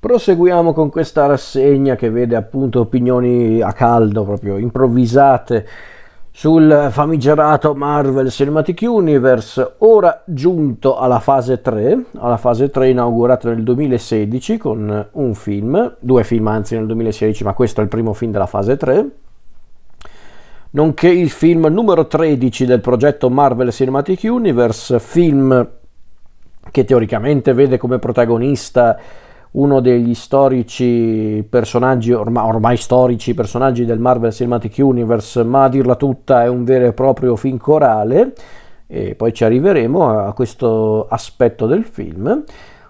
Proseguiamo con questa rassegna che vede appunto opinioni a caldo, proprio improvvisate sul famigerato Marvel Cinematic Universe, ora giunto alla fase 3, alla fase 3 inaugurata nel 2016 con un film, due film anzi nel 2016, ma questo è il primo film della fase 3, nonché il film numero 13 del progetto Marvel Cinematic Universe, film che teoricamente vede come protagonista uno degli storici personaggi, ormai, ormai, storici personaggi del Marvel Cinematic Universe, ma a dirla tutta è un vero e proprio film corale, e poi ci arriveremo a questo aspetto del film.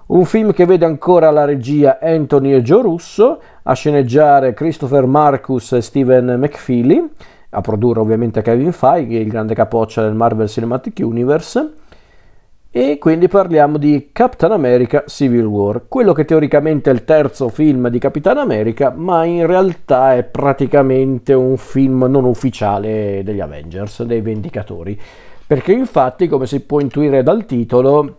Un film che vede ancora la regia Anthony e Joe Russo, a sceneggiare Christopher Marcus e Steven McFeely, a produrre ovviamente Kevin Feige, il grande capoccia del Marvel Cinematic Universe e quindi parliamo di Captain America Civil War, quello che teoricamente è il terzo film di Capitan America, ma in realtà è praticamente un film non ufficiale degli Avengers, dei Vendicatori. Perché infatti, come si può intuire dal titolo,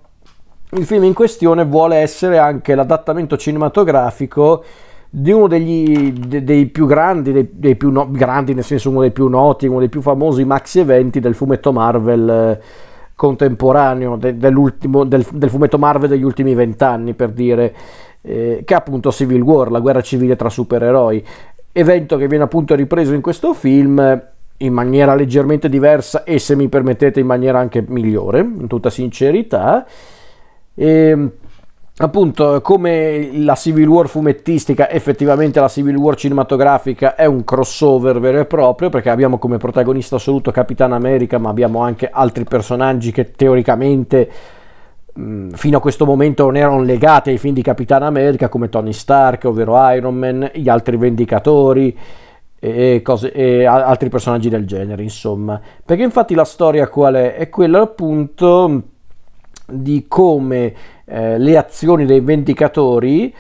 il film in questione vuole essere anche l'adattamento cinematografico di uno degli, de, dei più grandi, dei, dei più no, grandi nel senso uno dei più noti, uno dei più famosi maxi eventi del fumetto Marvel eh, contemporaneo de, del, del, fumetto Marvel degli ultimi vent'anni, per dire, eh, che è appunto Civil War, la guerra civile tra supereroi, evento che viene appunto ripreso in questo film in maniera leggermente diversa e se mi permettete in maniera anche migliore, in tutta sincerità. E, ehm, appunto come la Civil War fumettistica effettivamente la Civil War cinematografica è un crossover vero e proprio perché abbiamo come protagonista assoluto Capitan America ma abbiamo anche altri personaggi che teoricamente mh, fino a questo momento non erano legati ai film di Capitan America come Tony Stark ovvero Iron Man gli altri Vendicatori e, cose, e altri personaggi del genere insomma perché infatti la storia qual è? è quella appunto di come eh, le azioni dei vendicatori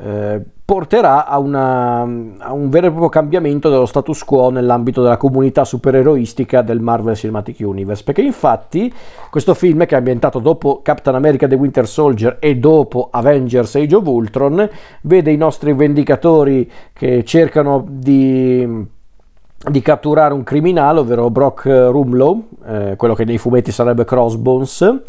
eh, porterà a, una, a, un vero e proprio cambiamento dello status quo nell'ambito della comunità supereroistica del Marvel Cinematic Universe. Perché infatti questo film che è ambientato dopo Captain America The Winter Soldier e dopo Avengers Age of Ultron vede i nostri vendicatori che cercano di di catturare un criminale, ovvero Brock Rumlow, eh, quello che nei fumetti sarebbe Crossbones,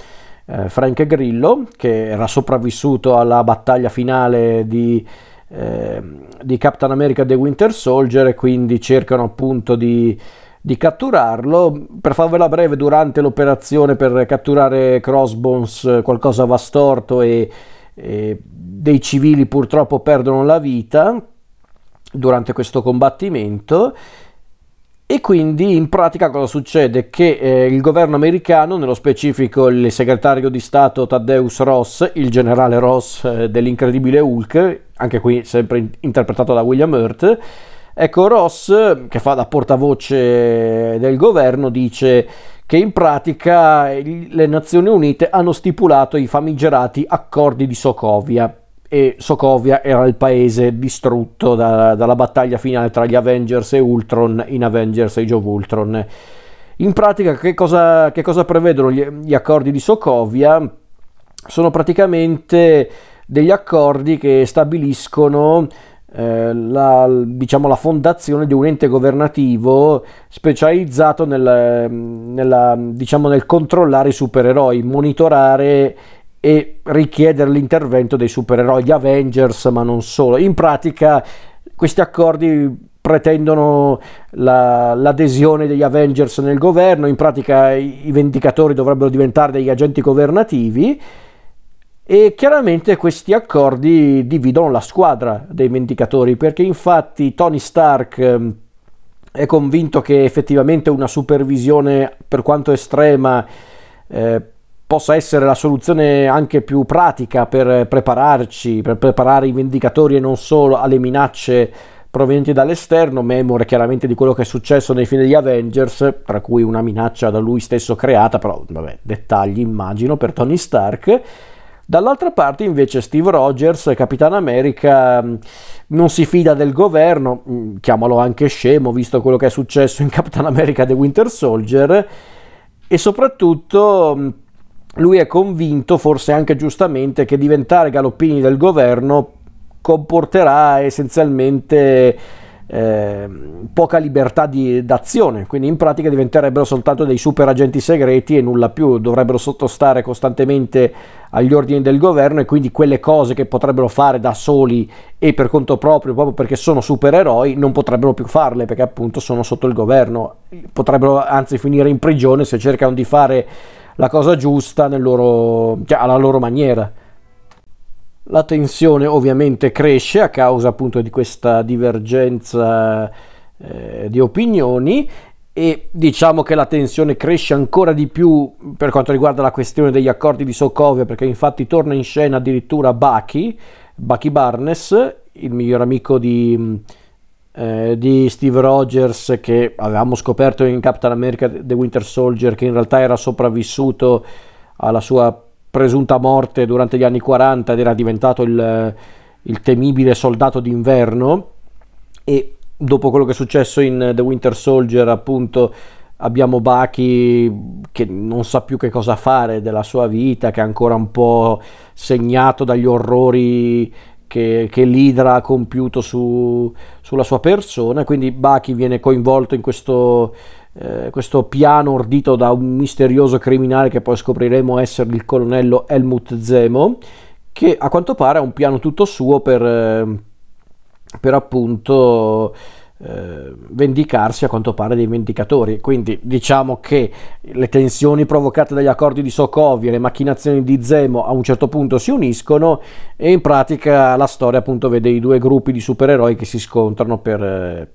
eh, Frank Grillo, che era sopravvissuto alla battaglia finale di, eh, di Captain America The Winter Soldier e quindi cercano appunto di, di catturarlo. Per farvela breve, durante l'operazione per catturare Crossbones qualcosa va storto e, e dei civili purtroppo perdono la vita durante questo combattimento e quindi in pratica cosa succede? Che eh, il governo americano, nello specifico il segretario di Stato Taddeus Ross, il generale Ross eh, dell'incredibile Hulk, anche qui sempre in- interpretato da William Hurt, ecco Ross, che fa da portavoce del governo, dice che in pratica le Nazioni Unite hanno stipulato i famigerati accordi di Sokovia e Sokovia era il paese distrutto da, dalla battaglia finale tra gli Avengers e Ultron in Avengers Age of Ultron. In pratica che cosa, che cosa prevedono gli, gli accordi di Sokovia? Sono praticamente degli accordi che stabiliscono eh, la, diciamo, la, fondazione di un ente governativo specializzato nel, nella, diciamo, nel controllare i supereroi, monitorare e richiedere l'intervento dei supereroi, gli Avengers, ma non solo. In pratica questi accordi pretendono la, l'adesione degli Avengers nel governo, in pratica i, Vendicatori dovrebbero diventare degli agenti governativi e chiaramente questi accordi dividono la squadra dei Vendicatori perché infatti Tony Stark ehm, è convinto che effettivamente una supervisione per quanto estrema eh, possa essere la soluzione anche più pratica per prepararci, per preparare i vendicatori e non solo alle minacce provenienti dall'esterno, memore chiaramente di quello che è successo nei film degli Avengers, tra cui una minaccia da lui stesso creata, però vabbè, dettagli immagino per Tony Stark. Dall'altra parte invece Steve Rogers, Capitan America, non si fida del governo, chiamalo anche scemo visto quello che è successo in Capitan America The Winter Soldier, e soprattutto lui è convinto, forse anche giustamente, che diventare galoppini del governo comporterà essenzialmente eh, poca libertà di, d'azione, quindi in pratica diventerebbero soltanto dei super agenti segreti e nulla più, dovrebbero sottostare costantemente agli ordini del governo e quindi quelle cose che potrebbero fare da soli e per conto proprio, proprio perché sono supereroi, non potrebbero più farle perché appunto sono sotto il governo, potrebbero anzi finire in prigione se cercano di fare la cosa giusta loro, cioè, alla loro maniera. La tensione ovviamente cresce a causa appunto di questa divergenza eh, di opinioni e diciamo che la tensione cresce ancora di più per quanto riguarda la questione degli accordi di Sokovia perché infatti torna in scena addirittura Bucky, Bucky Barnes, il miglior amico di, eh, di Steve Rogers che avevamo scoperto in Captain America The Winter Soldier che in realtà era sopravvissuto alla sua presunta morte durante gli anni 40 ed era diventato il, il temibile soldato d'inverno. E dopo quello che è successo in The Winter Soldier appunto abbiamo Bucky che non sa più che cosa fare della sua vita, che è ancora un po' segnato dagli orrori che, che l'Idra ha compiuto su, sulla sua persona, quindi Bucky viene coinvolto in questo eh, questo piano ordito da un misterioso criminale che poi scopriremo essere il colonnello Helmut Zemo, che a quanto pare ha un piano tutto suo per, eh, per appunto eh, vendicarsi a quanto pare dei vendicatori. Quindi diciamo che le tensioni provocate dagli accordi di Sokovia le macchinazioni di Zemo a un certo punto si uniscono e in pratica la storia appunto vede i due gruppi di supereroi che si scontrano per, eh,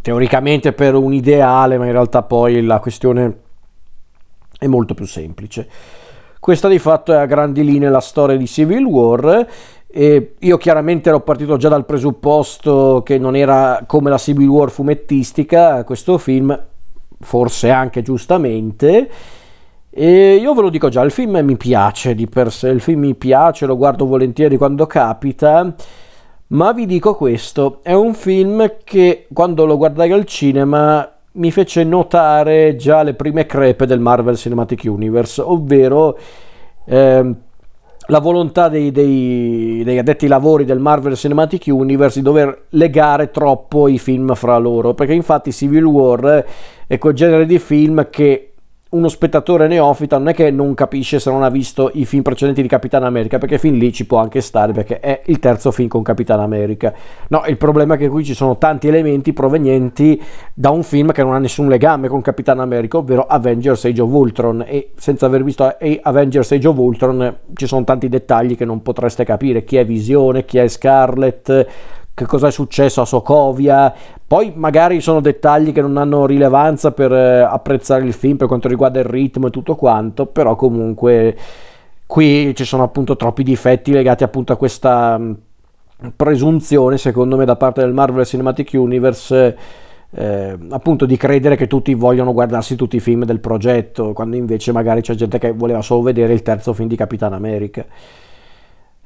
teoricamente per un ideale, ma in realtà poi la questione è molto più semplice. Questa di fatto è a grandi linee la storia di Civil War e io chiaramente ero partito già dal presupposto che non era come la Civil War fumettistica questo film, forse anche giustamente. E io ve lo dico già, il film mi piace di per sé, il film mi piace, lo guardo volentieri quando capita ma vi dico questo, è un film che quando lo guardai al cinema mi fece notare già le prime crepe del Marvel Cinematic Universe, ovvero eh, la volontà dei, dei, dei, addetti lavori del Marvel Cinematic Universe di dover legare troppo i film fra loro, perché infatti Civil War è quel genere di film che uno spettatore neofita non è che non capisce se non ha visto i film precedenti di Capitan America, perché fin lì ci può anche stare, perché è il terzo film con Capitan America. No, il problema è che qui ci sono tanti elementi provenienti da un film che non ha nessun legame con Capitan America, ovvero Avengers Age of Ultron, e senza aver visto Avengers Age of Ultron ci sono tanti dettagli che non potreste capire, chi è Visione, chi è Scarlet che cosa è successo a Sokovia. Poi magari sono dettagli che non hanno rilevanza per eh, apprezzare il film per quanto riguarda il ritmo e tutto quanto, però comunque qui ci sono appunto troppi difetti legati appunto a questa mm, presunzione, secondo me, da parte del Marvel Cinematic Universe. Eh, appunto di credere che tutti vogliono guardarsi tutti i film del progetto quando invece magari c'è gente che voleva solo vedere il terzo film di Capitan America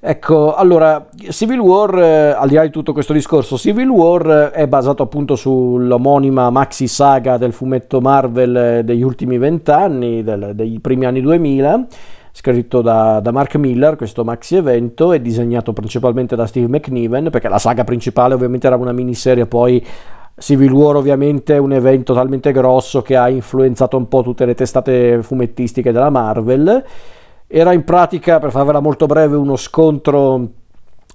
Ecco, allora, Civil War, eh, al di là di tutto questo discorso, Civil War è basato appunto sull'omonima maxi saga del fumetto Marvel eh, degli ultimi vent'anni, dei primi anni 2000, scritto da, da, Mark Miller, questo maxi evento, è disegnato principalmente da Steve McNiven, perché la saga principale ovviamente era una miniserie, poi Civil War ovviamente è un evento talmente grosso che ha influenzato un po' tutte le testate fumettistiche della Marvel era in pratica, per farvela molto breve, uno scontro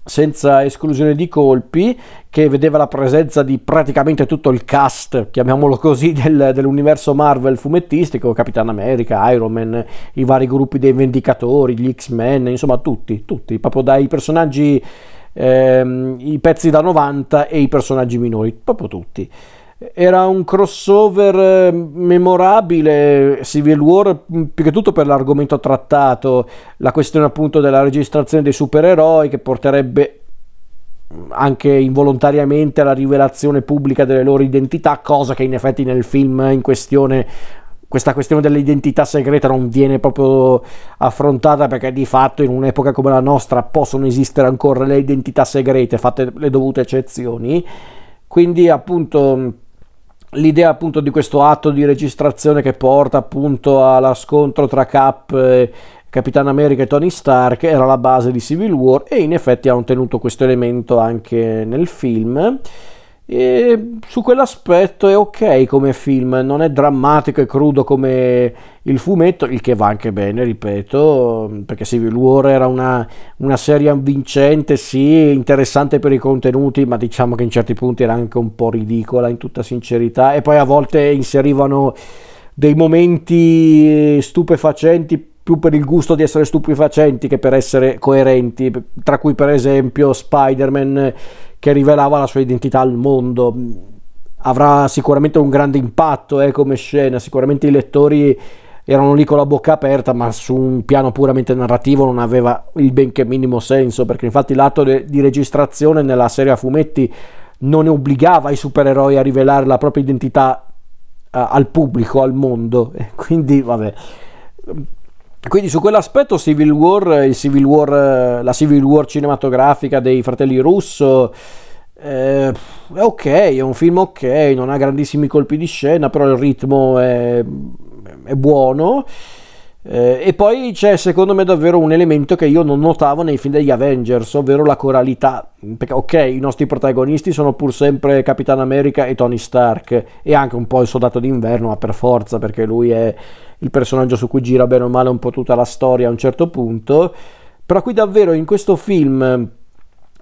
senza esclusione di colpi, che vedeva la presenza di praticamente tutto il cast, chiamiamolo così, del, dell'universo Marvel fumettistico, Capitan America, Iron Man, i vari gruppi dei Vendicatori, gli X-Men, insomma tutti, tutti, proprio dai personaggi, ehm, i pezzi da 90 e i personaggi minori, proprio tutti. Era un crossover eh, memorabile, Civil War, mm, più che tutto per l'argomento trattato, la questione appunto della registrazione dei supereroi che porterebbe mm, anche involontariamente alla rivelazione pubblica delle loro identità, cosa che in effetti nel film in questione questa questione dell'identità segreta non viene proprio affrontata perché di fatto in un'epoca come la nostra possono esistere ancora le identità segrete, fatte le dovute eccezioni. Quindi appunto l'idea appunto di questo atto di registrazione che porta appunto allo scontro tra Cap e, Capitan America e Tony Stark era la base di Civil War e in effetti hanno tenuto questo elemento anche nel film. E su quell'aspetto è ok come film, non è drammatico e crudo come il fumetto, il che va anche bene, ripeto, perché Civil War era una, una serie vincente, sì, interessante per i contenuti, ma diciamo che in certi punti era anche un po' ridicola in tutta sincerità, e poi a volte inserivano dei momenti stupefacenti più per il gusto di essere stupefacenti che per essere coerenti, tra cui per esempio Spider-Man che rivelava la sua identità al mondo. Avrà sicuramente un grande impatto eh, come scena, sicuramente i lettori erano lì con la bocca aperta, ma su un piano puramente narrativo non aveva il benché minimo senso, perché infatti l'atto de- di registrazione nella serie a fumetti non obbligava i supereroi a rivelare la propria identità uh, al pubblico, al mondo, quindi vabbè. Quindi su quell'aspetto Civil War, Civil War, la Civil War cinematografica dei fratelli Russo eh, è ok, è un film ok, non ha grandissimi colpi di scena, però il ritmo è, è buono. Eh, e poi c'è secondo me davvero un elemento che io non notavo nei film degli Avengers, ovvero la coralità. Perché ok, i nostri protagonisti sono pur sempre Capitan America e Tony Stark e anche un po' il soldato d'inverno, ma per forza perché lui è il personaggio su cui gira bene o male un po' tutta la storia a un certo punto. Però qui davvero in questo film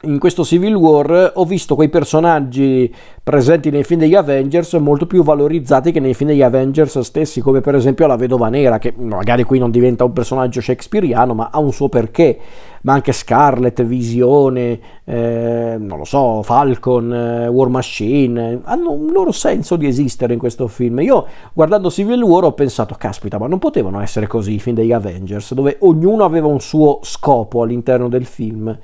in questo Civil War ho visto quei personaggi presenti nei film degli Avengers molto più valorizzati che nei film degli Avengers stessi, come per esempio la Vedova Nera, che magari qui non diventa un personaggio shakespeariano, ma ha un suo perché. Ma anche Scarlet, Visione, eh, non lo so, Falcon, eh, War Machine, hanno un loro senso di esistere in questo film. Io guardando Civil War ho pensato, caspita, ma non potevano essere così i film degli Avengers, dove ognuno aveva un suo scopo all'interno del film.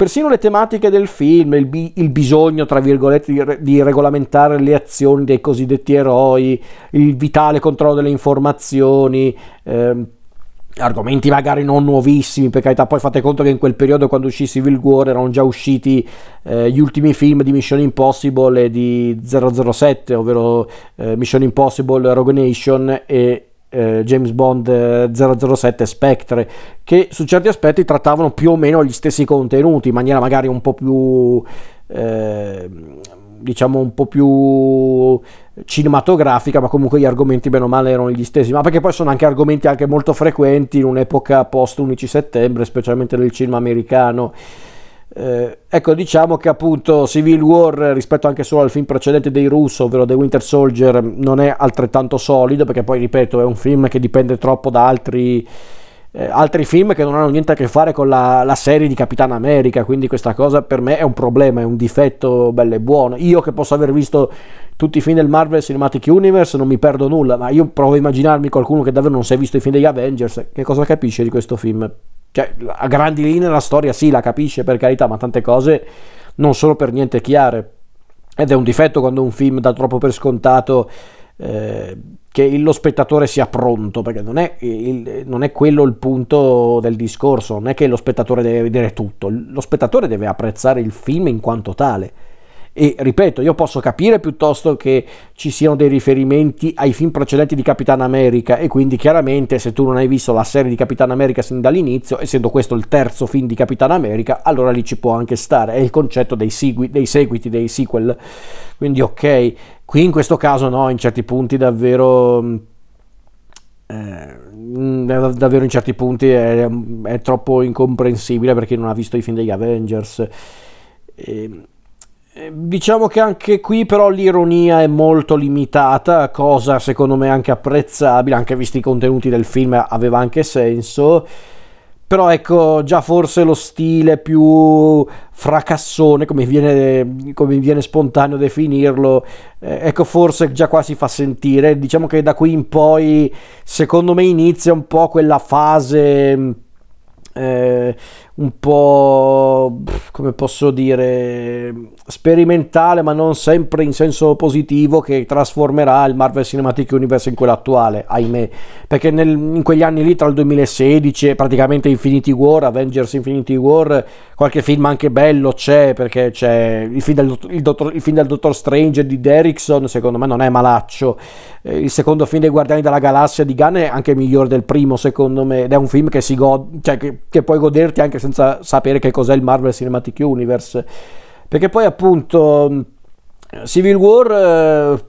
Persino le tematiche del film, il, bi- il bisogno, tra virgolette, di, re- di, regolamentare le azioni dei cosiddetti eroi, il vitale controllo delle informazioni, ehm, argomenti magari non nuovissimi, per carità, poi fate conto che in quel periodo quando uscì Civil War erano già usciti eh, gli ultimi film di Mission Impossible e di 007, ovvero eh, Mission Impossible Rogue Nation e eh, James Bond 007 eh, Spectre che su certi aspetti trattavano più o meno gli stessi contenuti in maniera magari un po' più eh, diciamo un po' più cinematografica ma comunque gli argomenti bene o male erano gli stessi. Ma perché poi sono anche argomenti anche molto frequenti in un'epoca post 11 settembre specialmente nel cinema americano eh, ecco, diciamo che appunto Civil War rispetto anche solo al film precedente dei Russo, ovvero The Winter Soldier, non è altrettanto solido perché poi, ripeto, è un film che dipende troppo da altri, eh, altri film che non hanno niente a che fare con la, la, serie di Capitan America, quindi questa cosa per me è un problema, è un difetto bello e buono. Io che posso aver visto tutti i film del Marvel Cinematic Universe non mi perdo nulla, ma io provo a immaginarmi qualcuno che davvero non si è visto i film degli Avengers, che cosa capisce di questo film? Cioè, a grandi linee la storia sì, la capisce per carità, ma tante cose non sono per niente chiare. Ed è un difetto quando un film dà troppo per scontato eh, che lo spettatore sia pronto, perché non è, il, non è quello il punto del discorso, non è che lo spettatore deve vedere tutto, lo spettatore deve apprezzare il film in quanto tale e ripeto, io posso capire piuttosto che ci siano dei riferimenti ai film precedenti di Capitan America e quindi chiaramente se tu non hai visto la serie di Capitan America sin dall'inizio, essendo questo il terzo film di Capitan America, allora lì ci può anche stare, è il concetto dei, segui, dei seguiti, dei sequel, quindi ok, qui in questo caso no, in certi punti davvero... Eh, davvero in certi punti è, è, troppo incomprensibile perché non ha visto i film degli Avengers. E, Ehm, diciamo che anche qui però l'ironia è molto limitata, cosa secondo me anche apprezzabile, anche visti i contenuti del film aveva anche senso. Però ecco, già forse lo stile più fracassone, come viene, come viene spontaneo definirlo, eh, ecco forse già qua si fa sentire. Diciamo che da qui in poi, secondo me, inizia un po' quella fase eh, un po' come posso dire sperimentale ma non sempre in senso positivo che trasformerà il Marvel Cinematic Universe in quello attuale ahimè. Perché nel, in quegli anni lì tra il 2016 e praticamente Infinity War Avengers Infinity War qualche film anche bello c'è perché c'è il film del, il dottor, il film del Dottor Strange di Derrickson secondo me non è malaccio. Eh, il secondo film dei Guardiani della Galassia di Gunn è anche migliore del primo secondo me ed è un film che si gode cioè che, che puoi goderti anche senza sapere che cos'è il Marvel Cinematic Universe. Perché poi appunto Civil War eh,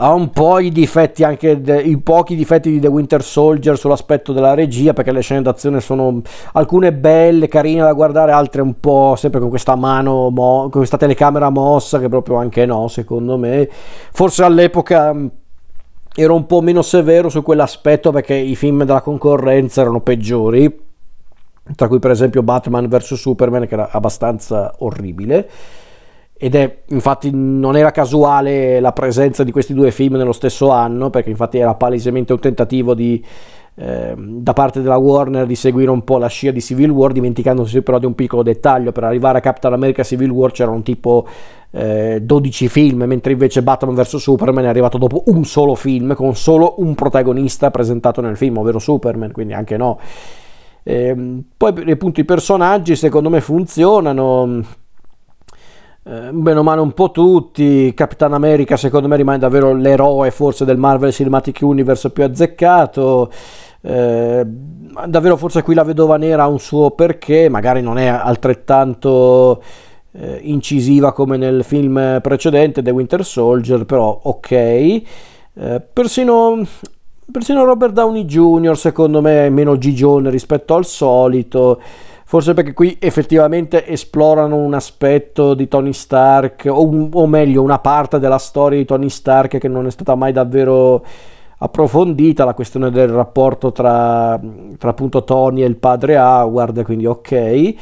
ha un po' i difetti anche de, i pochi difetti di The Winter Soldier sull'aspetto della regia perché le scene d'azione sono alcune belle carine da guardare altre un po' sempre con questa mano mo, con questa telecamera mossa che proprio anche no secondo me. Forse all'epoca ero un po' meno severo su quell'aspetto perché i film della concorrenza erano peggiori tra cui per esempio Batman vs Superman che era abbastanza orribile. Ed è infatti non era casuale la presenza di questi due film nello stesso anno perché infatti era palesemente un tentativo di, eh, da parte della Warner di seguire un po' la scia di Civil War dimenticandosi però di un piccolo dettaglio. Per arrivare a Captain America Civil War c'erano tipo eh, 12 film mentre invece Batman vs Superman è arrivato dopo un solo film con solo un protagonista presentato nel film ovvero Superman quindi anche no eh, poi appunto i personaggi secondo me funzionano eh, bene o male un po' tutti. Capitan America secondo me rimane davvero l'eroe forse del Marvel Cinematic Universe più azzeccato. Eh, davvero forse qui la vedova nera ha un suo perché, magari non è altrettanto eh, incisiva come nel film precedente, The Winter Soldier, però ok. Eh, persino, persino Robert Downey Jr. secondo me è meno gigione rispetto al solito forse perché qui effettivamente esplorano un aspetto di Tony Stark, o, un, o, meglio una parte della storia di Tony Stark che non è stata mai davvero approfondita, la questione del rapporto tra, tra appunto Tony e il padre Howard, quindi ok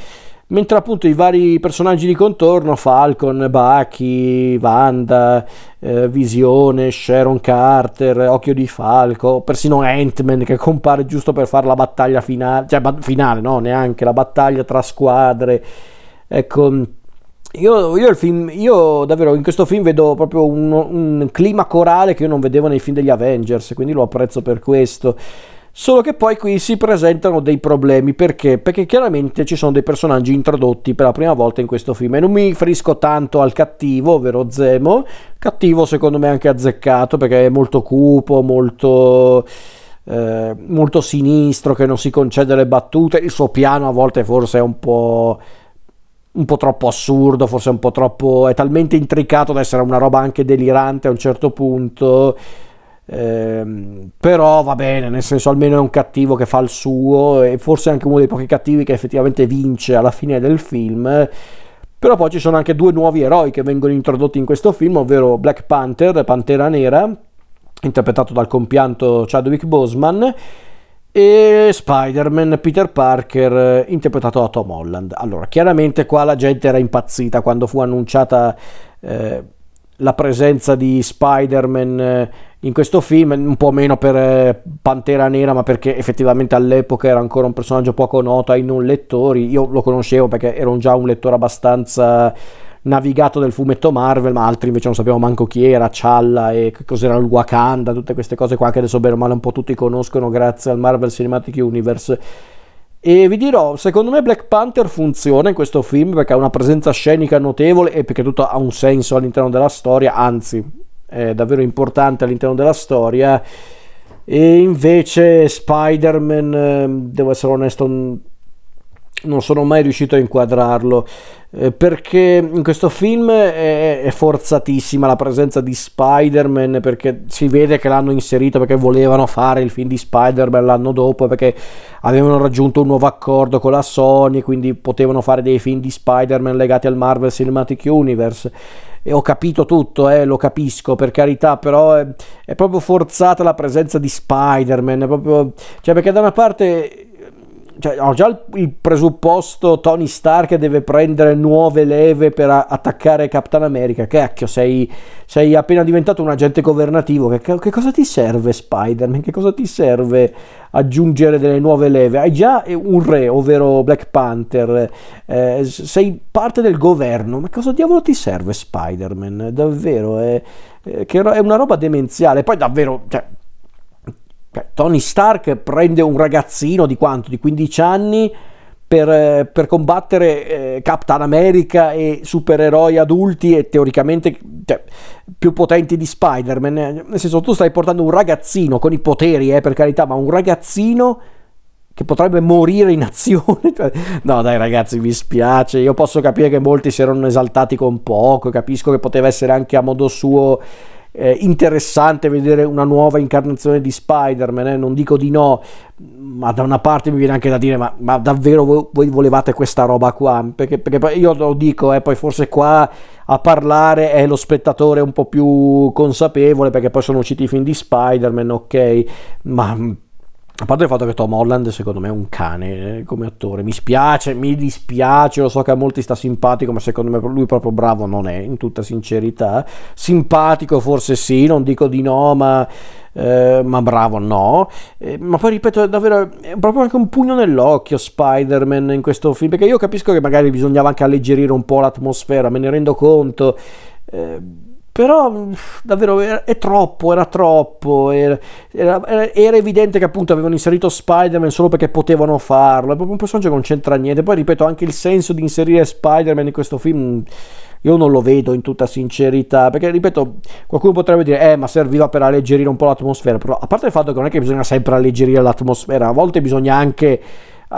mentre appunto i vari personaggi di contorno, Falcon, Bucky, Wanda, eh, Visione, Sharon Carter, Occhio di Falco, persino Ant-Man che compare giusto per fare la battaglia finale, cioè finale no, neanche la battaglia tra squadre, ecco... Io, io, film, io, davvero in questo film vedo proprio un, un clima corale che io non vedevo nei film degli Avengers, quindi lo apprezzo per questo. Solo che poi qui si presentano dei problemi perché? Perché chiaramente ci sono dei personaggi introdotti per la prima volta in questo film e non mi riferisco tanto al cattivo, ovvero Zemo, cattivo secondo me anche azzeccato perché è molto cupo, molto, eh, molto sinistro, che non si concede le battute, il suo piano a volte forse è un po' un po' troppo assurdo, forse un po' troppo. è talmente intricato da essere una roba anche delirante a un certo punto. Ehm, però va bene, nel senso almeno è un cattivo che fa il suo e forse anche uno dei pochi cattivi che effettivamente vince alla fine del film. Però poi ci sono anche due nuovi eroi che vengono introdotti in questo film, ovvero Black Panther, Pantera Nera, interpretato dal compianto Chadwick Boseman, e Spider-Man, Peter Parker, interpretato da Tom Holland. Allora, chiaramente qua la gente era impazzita quando fu annunciata eh, la presenza di Spider-Man eh, in questo film, un po' meno per eh, Pantera Nera, ma perché effettivamente all'epoca era ancora un personaggio poco noto ai non lettori. Io lo conoscevo perché ero già un lettore abbastanza navigato del fumetto Marvel, ma altri invece non sapevamo manco chi era, Challa e cos'era il Wakanda, tutte queste cose qua che adesso bene o male un po' tutti conoscono grazie al Marvel Cinematic Universe. E vi dirò, secondo me Black Panther funziona in questo film perché ha una presenza scenica notevole e perché tutto ha un senso all'interno della storia, anzi è davvero importante all'interno della storia. E invece Spider-Man, ehm, devo essere onesto, non sono mai riuscito a inquadrarlo eh, perché in questo film è, è, forzatissima la presenza di Spider-Man perché si vede che l'hanno inserito perché volevano fare il film di Spider-Man l'anno dopo perché avevano raggiunto un nuovo accordo con la Sony quindi potevano fare dei film di Spider-Man legati al Marvel Cinematic Universe. E ho capito tutto, eh, lo capisco per carità, però è, è proprio forzata la presenza di Spider-Man, proprio, cioè perché da una parte cioè, ho già il, il, presupposto Tony Stark deve prendere nuove leve per a, attaccare Capitan America. Cacchio, sei, sei, appena diventato un agente governativo. Che, che, cosa ti serve Spider-Man? Che cosa ti serve aggiungere delle nuove leve? Hai già un re, ovvero Black Panther. Eh, sei parte del governo. Ma cosa diavolo ti serve Spider-Man? Davvero, è, è una roba demenziale. Poi davvero, cioè, Tony Stark prende un ragazzino di quanto? Di 15 anni per, eh, per combattere eh, Captain America e supereroi adulti e teoricamente cioè, più potenti di Spider-Man. Nel senso, tu stai portando un ragazzino con i poteri, eh, per carità, ma un ragazzino che potrebbe morire in azione. Cioè, no, dai, ragazzi, mi spiace. Io posso capire che molti si erano esaltati con poco. Capisco che poteva essere anche a modo suo eh, interessante vedere una nuova incarnazione di Spider-Man, eh? non dico di no, ma da una parte mi viene anche da dire, ma, ma davvero voi, volevate questa roba qua? Perché, perché io lo dico, eh, poi forse qua a parlare è lo spettatore un po' più consapevole, perché poi sono usciti i film di Spider-Man, ok, ma a parte il fatto che Tom Holland secondo me è un cane eh, come attore, mi spiace, mi dispiace, lo so che a molti sta simpatico, ma secondo me lui proprio bravo non è, in tutta sincerità. Simpatico forse sì, non dico di no, ma, eh, ma bravo no. Eh, ma poi ripeto, è davvero è proprio anche un pugno nell'occhio Spider-Man in questo film, perché io capisco che magari bisognava anche alleggerire un po' l'atmosfera, me ne rendo conto. Però davvero era, è troppo, era troppo, era, era, era, evidente che appunto avevano inserito Spider-Man solo perché potevano farlo, è proprio un personaggio che non c'entra niente, poi ripeto anche il senso di inserire Spider-Man in questo film io non lo vedo in tutta sincerità, perché ripeto, qualcuno potrebbe dire, eh ma serviva per alleggerire un po' l'atmosfera, però a parte il fatto che non è che bisogna sempre alleggerire l'atmosfera, a volte bisogna anche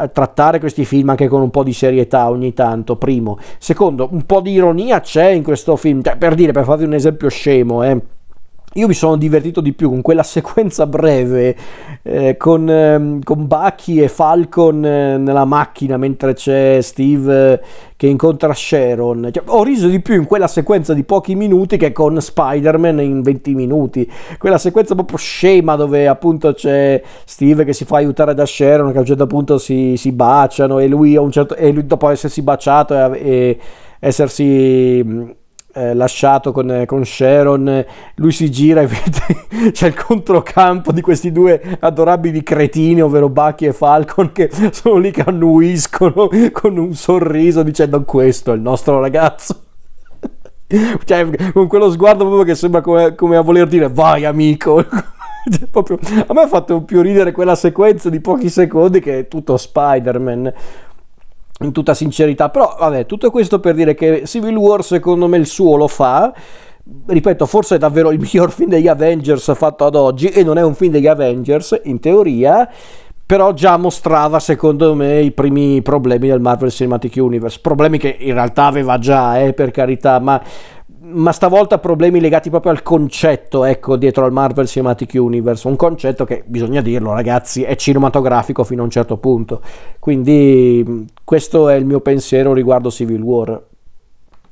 trattare questi film anche con un po' di serietà ogni tanto, primo. Secondo, un po' di ironia c'è in questo film, cioè, per dire, per farvi un esempio scemo, eh io mi sono divertito di più con quella sequenza breve eh, con, eh, con Bucky e Falcon eh, nella macchina mentre c'è Steve eh, che incontra Sharon. Cioè, ho riso di più in quella sequenza di pochi minuti che con Spider-Man in 20 minuti. Quella sequenza proprio scema dove appunto c'è Steve che si fa aiutare da Sharon che a un certo punto si, si baciano e lui, certo, e lui dopo essersi baciato e, e essersi eh, lasciato con, con, Sharon, lui si gira e vede c'è il controcampo di questi due adorabili cretini, ovvero Bucky e Falcon, che sono lì che annuiscono con un sorriso dicendo questo è il nostro ragazzo. cioè, con quello sguardo proprio che sembra come, come a voler dire vai amico. Cioè, proprio, a me ha fatto più ridere quella sequenza di pochi secondi che è tutto Spider-Man in tutta sincerità. Però, vabbè, tutto questo per dire che Civil War, secondo me, il suo lo fa. Ripeto, forse è davvero il miglior film degli Avengers fatto ad oggi, e non è un film degli Avengers, in teoria. Però già mostrava, secondo me, i primi problemi del Marvel Cinematic Universe. Problemi che in realtà aveva già, eh, per carità, ma ma stavolta problemi legati proprio al concetto, ecco, dietro al Marvel Cinematic Universe, un concetto che, bisogna dirlo ragazzi, è cinematografico fino a un certo punto. Quindi questo è il mio pensiero riguardo Civil War.